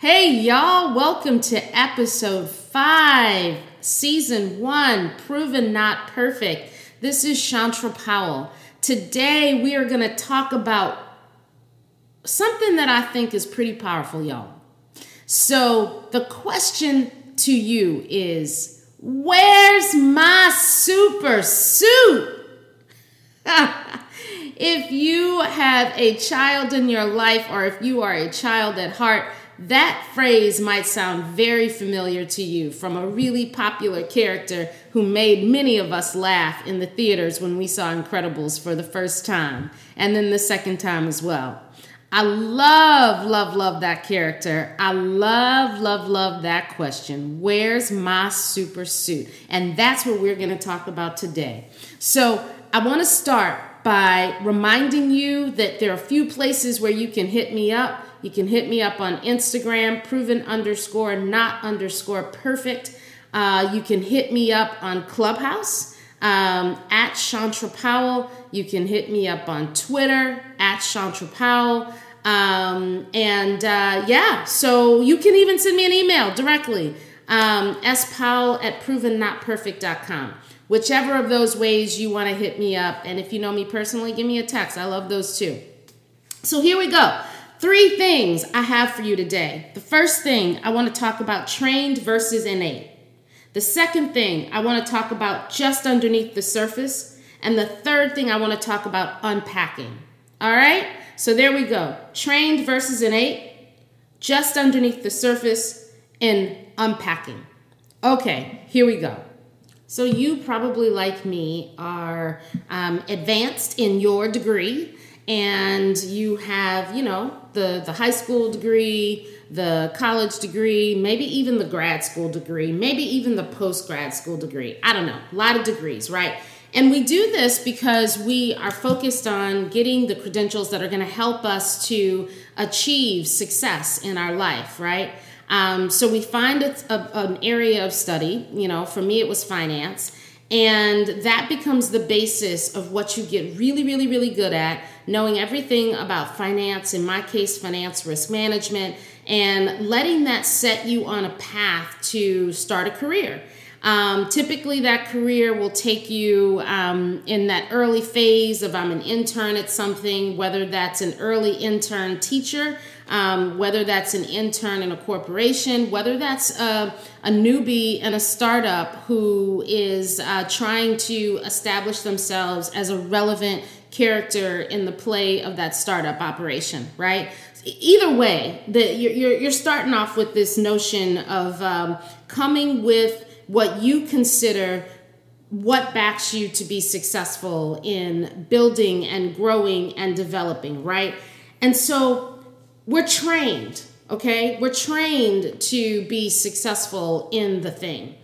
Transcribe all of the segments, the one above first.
Hey, y'all, welcome to episode five, season one, Proven Not Perfect. This is Shontra Powell. Today, we are going to talk about something that I think is pretty powerful, y'all. So, the question to you is Where's my super suit? if you have a child in your life, or if you are a child at heart, that phrase might sound very familiar to you from a really popular character who made many of us laugh in the theaters when we saw Incredibles for the first time, and then the second time as well. I love, love, love that character. I love, love, love that question. Where's my super suit? And that's what we're going to talk about today. So I want to start by reminding you that there are a few places where you can hit me up. You can hit me up on Instagram, proven underscore not underscore perfect. Uh, you can hit me up on Clubhouse um, at Shontra Powell. You can hit me up on Twitter at Shontra Powell. Um, and uh, yeah, so you can even send me an email directly. Um, spowell at provennotperfect.com whichever of those ways you want to hit me up. And if you know me personally, give me a text. I love those too. So here we go. Three things I have for you today. The first thing I want to talk about trained versus innate. The second thing I want to talk about just underneath the surface. And the third thing I want to talk about unpacking. All right? So there we go. Trained versus innate, just underneath the surface, and unpacking. Okay, here we go. So, you probably, like me, are um, advanced in your degree and you have, you know, the, the high school degree, the college degree, maybe even the grad school degree, maybe even the post grad school degree. I don't know, a lot of degrees, right? And we do this because we are focused on getting the credentials that are going to help us to achieve success in our life, right? Um, so we find a, an area of study. You know, for me, it was finance. And that becomes the basis of what you get really, really, really good at, knowing everything about finance, in my case, finance risk management, and letting that set you on a path to start a career. Um, typically, that career will take you um, in that early phase of I'm an intern at something, whether that's an early intern teacher, um, whether that's an intern in a corporation, whether that's a, a newbie in a startup who is uh, trying to establish themselves as a relevant character in the play of that startup operation, right? Either way, the, you're, you're starting off with this notion of um, coming with what you consider what backs you to be successful in building and growing and developing, right? And so we're trained, okay? We're trained to be successful in the thing.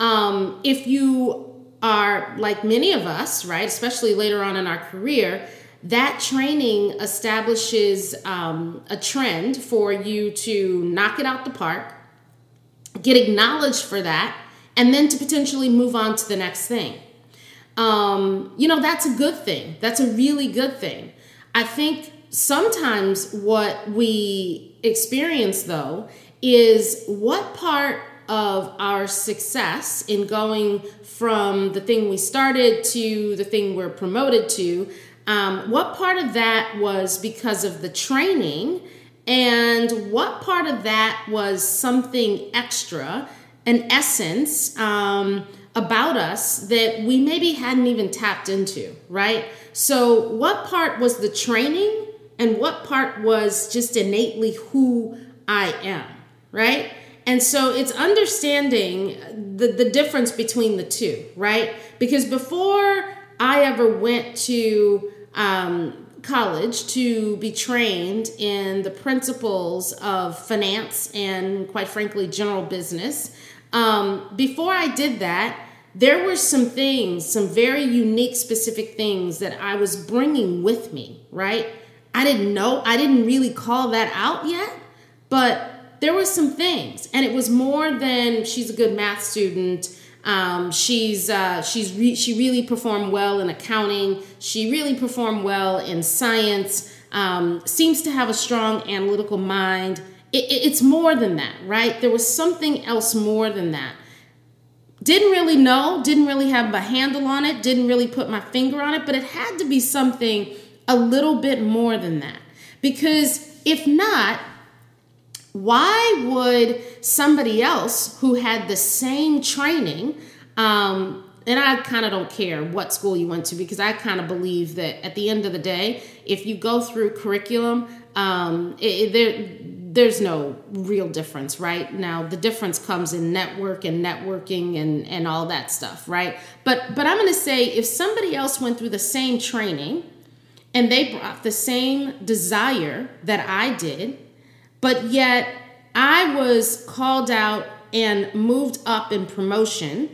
Um, if you are like many of us, right, especially later on in our career, that training establishes um, a trend for you to knock it out the park, get acknowledged for that, and then to potentially move on to the next thing. Um, you know, that's a good thing. That's a really good thing. I think sometimes what we experience, though, is what part of our success in going from the thing we started to the thing we're promoted to, um, what part of that was because of the training, and what part of that was something extra an essence um, about us that we maybe hadn't even tapped into, right? So, what part was the training and what part was just innately who I am, right? And so it's understanding the, the difference between the two, right? Because before I ever went to um, college to be trained in the principles of finance and, quite frankly, general business, um, before I did that, there were some things, some very unique, specific things that I was bringing with me, right? I didn't know, I didn't really call that out yet, but there were some things, and it was more than she's a good math student. Um, she's uh, she's re- she really performed well in accounting. She really performed well in science. Um, seems to have a strong analytical mind it, it's more than that, right? There was something else more than that. Didn't really know, didn't really have a handle on it, didn't really put my finger on it, but it had to be something a little bit more than that. Because if not, why would somebody else who had the same training, um, and I kind of don't care what school you went to because I kind of believe that at the end of the day, if you go through curriculum, um, it, it, there there's no real difference, right? Now the difference comes in network and networking and and all that stuff, right? But but I'm going to say if somebody else went through the same training and they brought the same desire that I did, but yet I was called out and moved up in promotion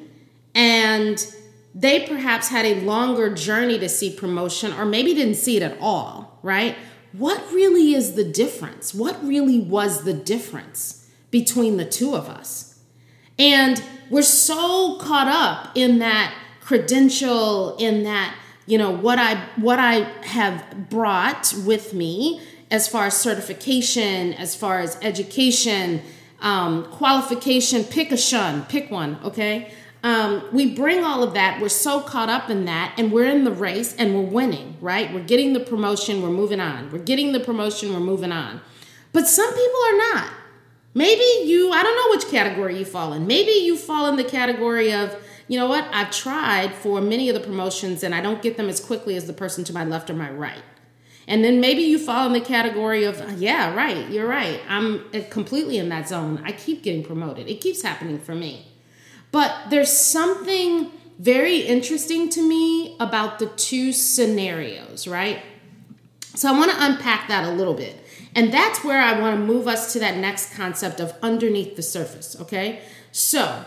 and they perhaps had a longer journey to see promotion or maybe didn't see it at all, right? what really is the difference? What really was the difference between the two of us? And we're so caught up in that credential, in that, you know, what I what I have brought with me as far as certification, as far as education, um, qualification, pick a shun, pick one, okay? um, we bring all of that. We're so caught up in that, and we're in the race and we're winning, right? We're getting the promotion, we're moving on. We're getting the promotion, we're moving on. But some people are not. Maybe you, I don't know which category you fall in. Maybe you fall in the category of, you know what, I've tried for many of the promotions and I don't get them as quickly as the person to my left or my right. And then maybe you fall in the category of, yeah, right, you're right. I'm uh, completely in that zone. I keep getting promoted, it keeps happening for me. But there's something very interesting to me about the two scenarios, right? So I want to unpack that a little bit. And that's where I want to move us to that next concept of underneath the surface, okay? So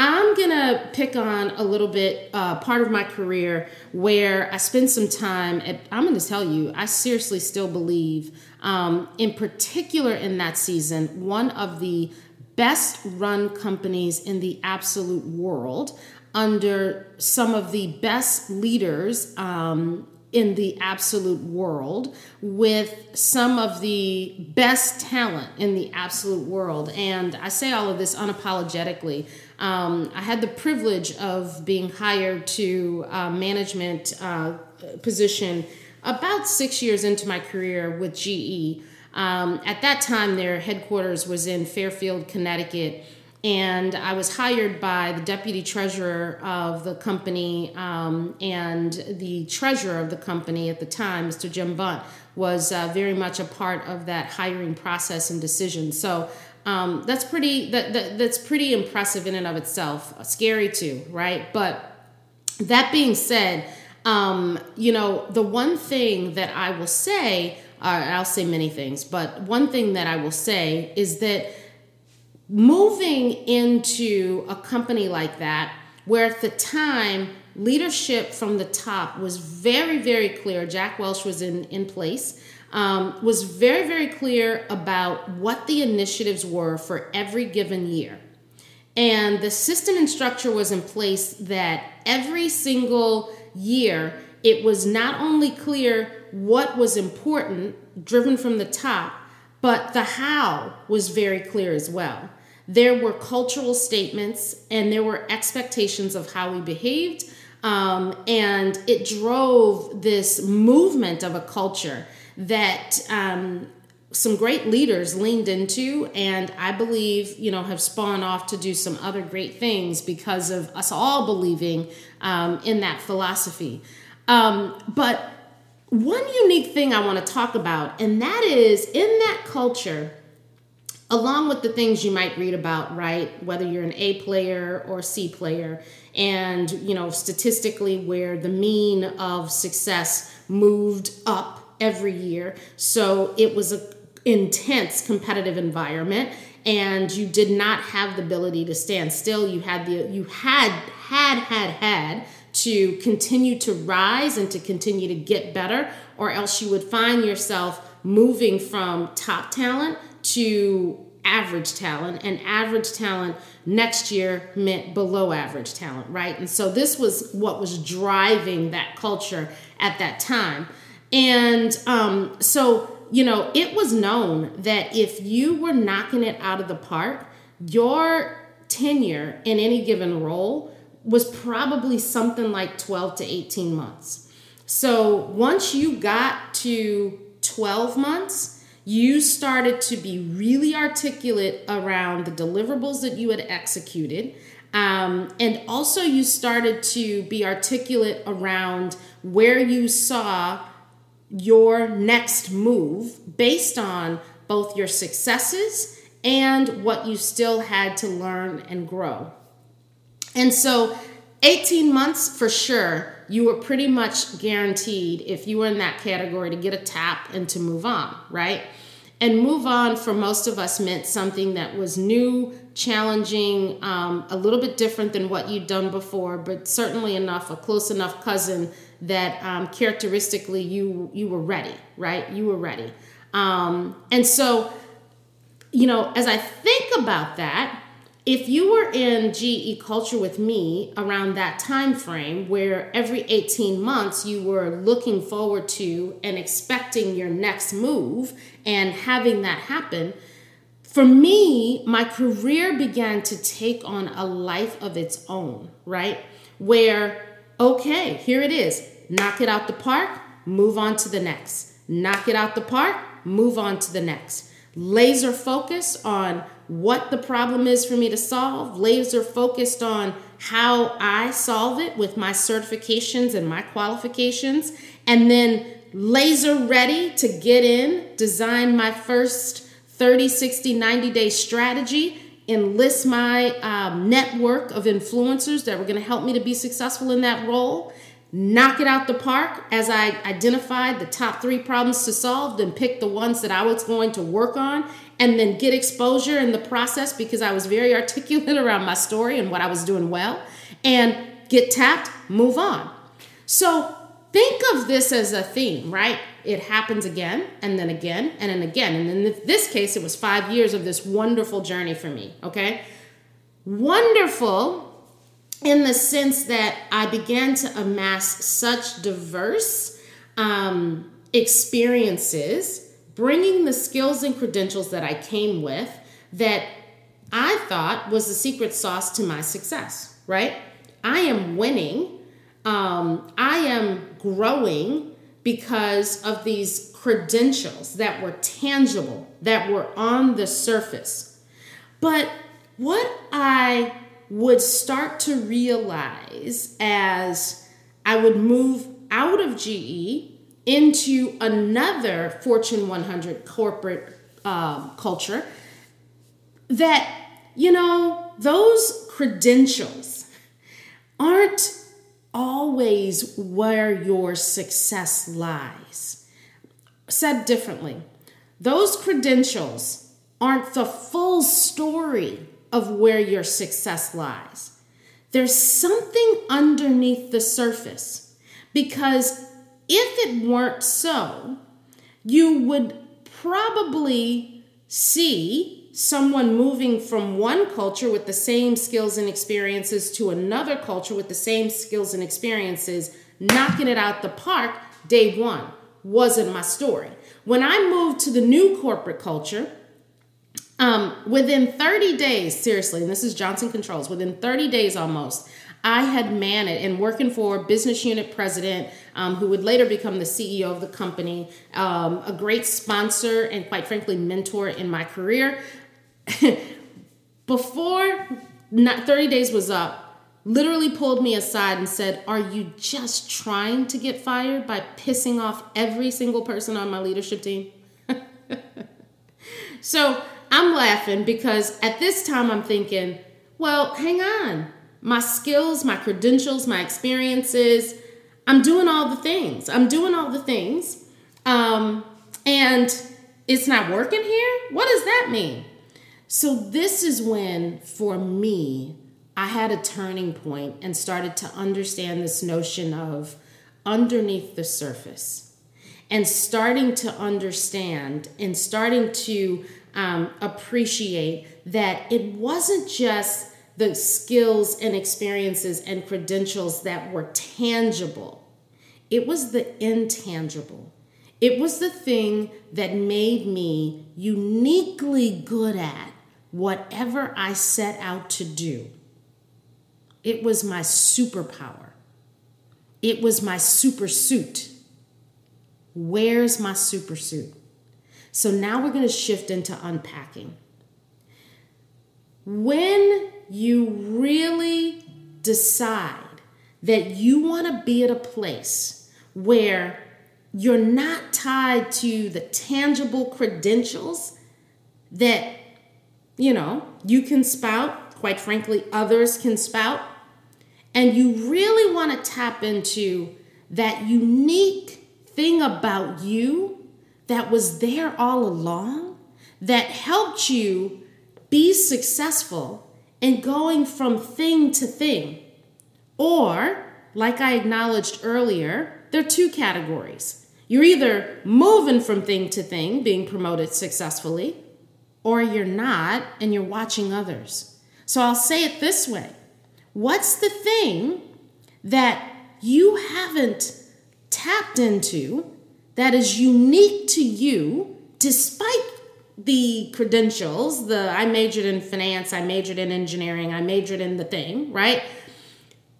I'm gonna pick on a little bit uh, part of my career where I spent some time at, I'm gonna tell you, I seriously still believe, um, in particular in that season, one of the best run companies in the absolute world under some of the best leaders um, in the absolute world with some of the best talent in the absolute world. And I say all of this unapologetically. Um, I had the privilege of being hired to a management uh, position about six years into my career with GE. Um, at that time, their headquarters was in Fairfield, Connecticut, and I was hired by the deputy treasurer of the company um, and the treasurer of the company at the time, Mr. Jim Bunt, was uh, very much a part of that hiring process and decision. So um, that's pretty that, that that's pretty impressive in and of itself. Scary too, right? But that being said, um, you know the one thing that I will say uh, I'll say many things, but one thing that I will say is that moving into a company like that, where at the time leadership from the top was very, very clear, Jack Welch was in, in place, um, was very, very clear about what the initiatives were for every given year. And the system and structure was in place that every single year it was not only clear what was important, driven from the top, but the how was very clear as well. There were cultural statements and there were expectations of how we behaved, um, and it drove this movement of a culture that um, some great leaders leaned into and i believe you know have spawned off to do some other great things because of us all believing um, in that philosophy. Um, but one unique thing I want to talk about, and that is in that culture, along with the things you might read about, right? Whether you're an A player or C player, and you know, statistically, where the mean of success moved up every year. So it was an intense competitive environment and you did not have the ability to stand still you had the you had had had had to continue to rise and to continue to get better, or else you would find yourself moving from top talent to average talent, and average talent next year meant below average talent, right? And so this was what was driving that culture at that time. And um, so you know, it was known that if you were knocking it out of the park, your tenure in any given role was probably something like 12 to 18 months. So once you got to 12 months, you started to be really articulate around the deliverables that you had executed. Um, and also, you started to be articulate around where you saw your next move based on both your successes and what you still had to learn and grow. And so, 18 months for sure, you were pretty much guaranteed if you were in that category to get a tap and to move on, right? And move on for most of us meant something that was new, challenging, um, a little bit different than what you'd done before, but certainly enough, a close enough cousin that um, characteristically you you were ready, right? You were ready, um, and so you know, as I think about that, if you were in GE culture with me around that time frame where every 18 months you were looking forward to and expecting your next move and having that happen, for me, my career began to take on a life of its own, right? Where okay, here it is. Knock it out the park, move on to the next. Knock it out the park, move on to the next. Laser focus on what the problem is for me to solve, laser focused on how I solve it with my certifications and my qualifications, and then laser ready to get in, design my first 30, 60, 90 day strategy enlist my um, network of influencers that were going to help me to be successful in that role knock it out the park as i identified the top three problems to solve then pick the ones that i was going to work on and then get exposure in the process because i was very articulate around my story and what i was doing well and get tapped move on so think of this as a theme right it happens again and then again and then again. And in this case, it was five years of this wonderful journey for me, okay? Wonderful in the sense that I began to amass such diverse um, experiences, bringing the skills and credentials that I came with that I thought was the secret sauce to my success, right? I am winning. Um, I am growing because of these credentials that were tangible, that were on the surface. But what I would start to realize as I would move out of GE into another Fortune 100 corporate um, culture that, you know, those credentials aren't always where your success lies. Said differently, those credentials aren't the full story of where your success lies. There's something underneath the surface because if it weren't so, you would probably see someone moving from one culture with the same skills and experiences to another culture with the same skills and experiences, knocking it out the park day one wasn't my story. When I moved to the new corporate culture, um, within 30 days, seriously, and this is Johnson Controls, within 30 days almost, I had managed and working for business unit president, um, who would later become the CEO of the company, um, a great sponsor and quite frankly mentor in my career. before 30 days was up, literally pulled me aside and said, Are you just trying to get fired by pissing off every single person on my leadership team? so I'm laughing because at this time I'm thinking, Well, hang on. My skills, my credentials, my experiences, I'm doing all the things. I'm doing all the things. Um, and it's not working here? What does that mean? So, this is when, for me, I had a turning point and started to understand this notion of underneath the surface and starting to understand and starting to um, appreciate that it wasn't just the skills and experiences and credentials that were tangible, it was the intangible. It was the thing that made me uniquely good at whatever I set out to do. It was my superpower. It was my super suit. Where's my super suit? So now we're going to shift into unpacking. When you really decide that you want to be at a place where you're not tied to the tangible credentials that, you know, you can spout, quite frankly, others can spout, and you really want to tap into that unique thing about you that was there all along that helped you be successful in going from thing to thing. Or, like I acknowledged earlier, there are two categories. You're either moving from thing to thing, being promoted successfully, or you're not and you're watching others. So I'll say it this way What's the thing that you haven't tapped into that is unique to you despite the credentials? The I majored in finance, I majored in engineering, I majored in the thing, right?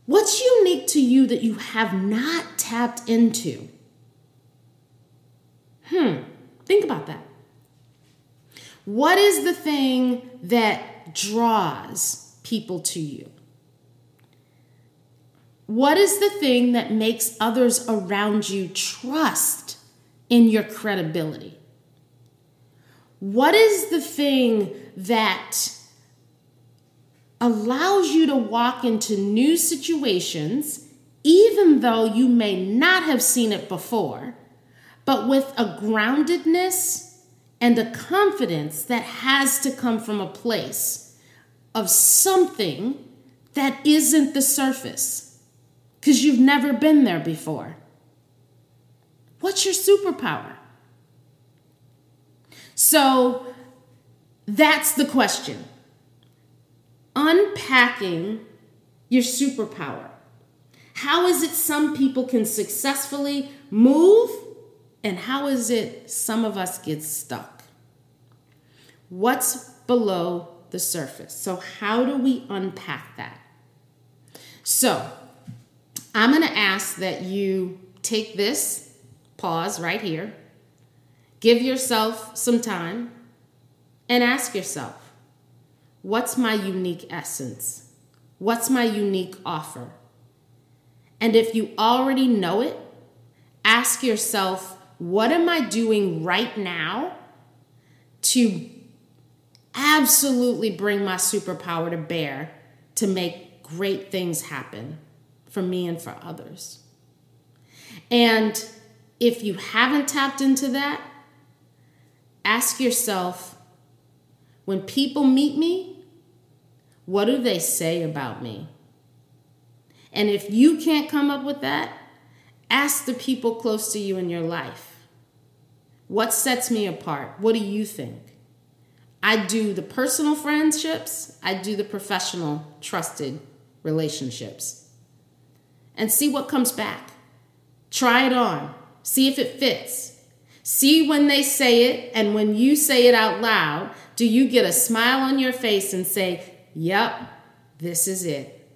What's unique to you that you have not tapped into? Hmm, think about that. What is the thing that draws people to you? What is the thing that makes others around you trust in your credibility? What is the thing that allows you to walk into new situations, even though you may not have seen it before, but with a groundedness and a confidence that has to come from a place of something that isn't the surface because you've never been there before. What's your superpower? So that's the question unpacking your superpower. How is it some people can successfully move, and how is it some of us get stuck? What's below the surface? So, how do we unpack that? So, I'm going to ask that you take this, pause right here, give yourself some time, and ask yourself What's my unique essence? What's my unique offer? And if you already know it, ask yourself, what am I doing right now to absolutely bring my superpower to bear to make great things happen for me and for others? And if you haven't tapped into that, ask yourself, when people meet me, what do they say about me? And if you can't come up with that, ask the people close to you in your life. What sets me apart? What do you think? I do the personal friendships, I do the professional, trusted relationships. And see what comes back. Try it on, see if it fits. See when they say it, and when you say it out loud, do you get a smile on your face and say, Yep, this is it?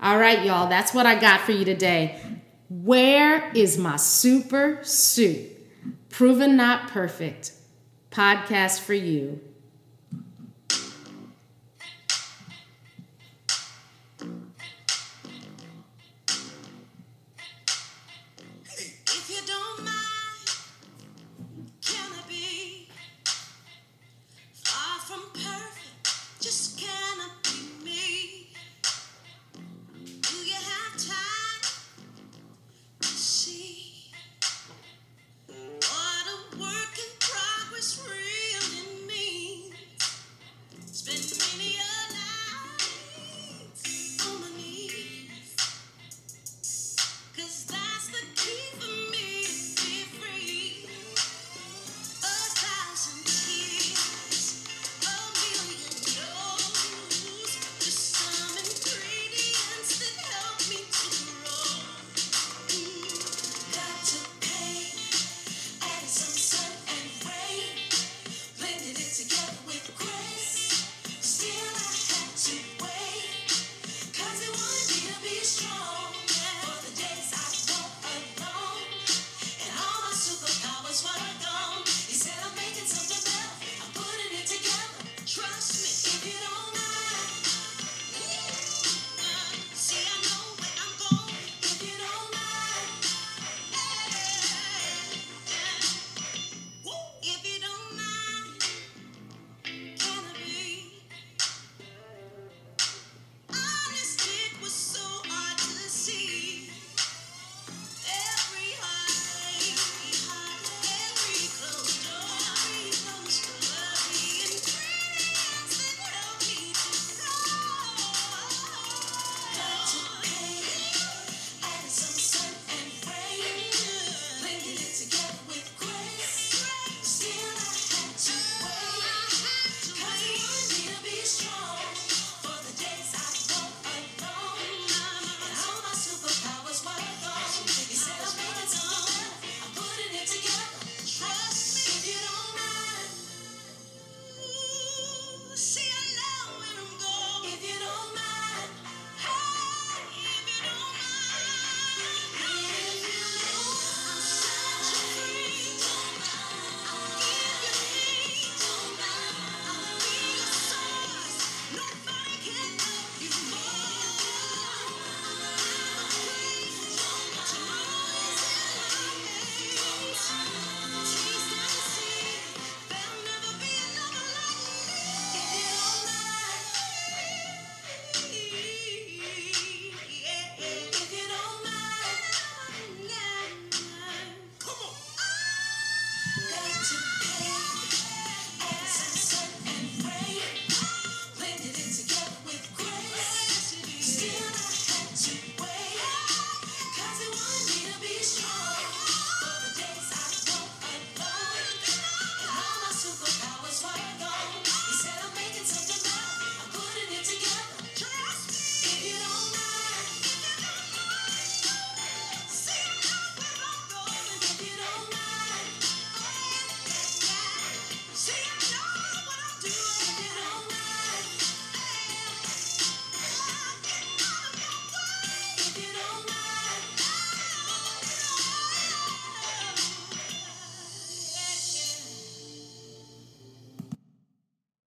All right, y'all, that's what I got for you today. Where is my super suit? Proven Not Perfect podcast for you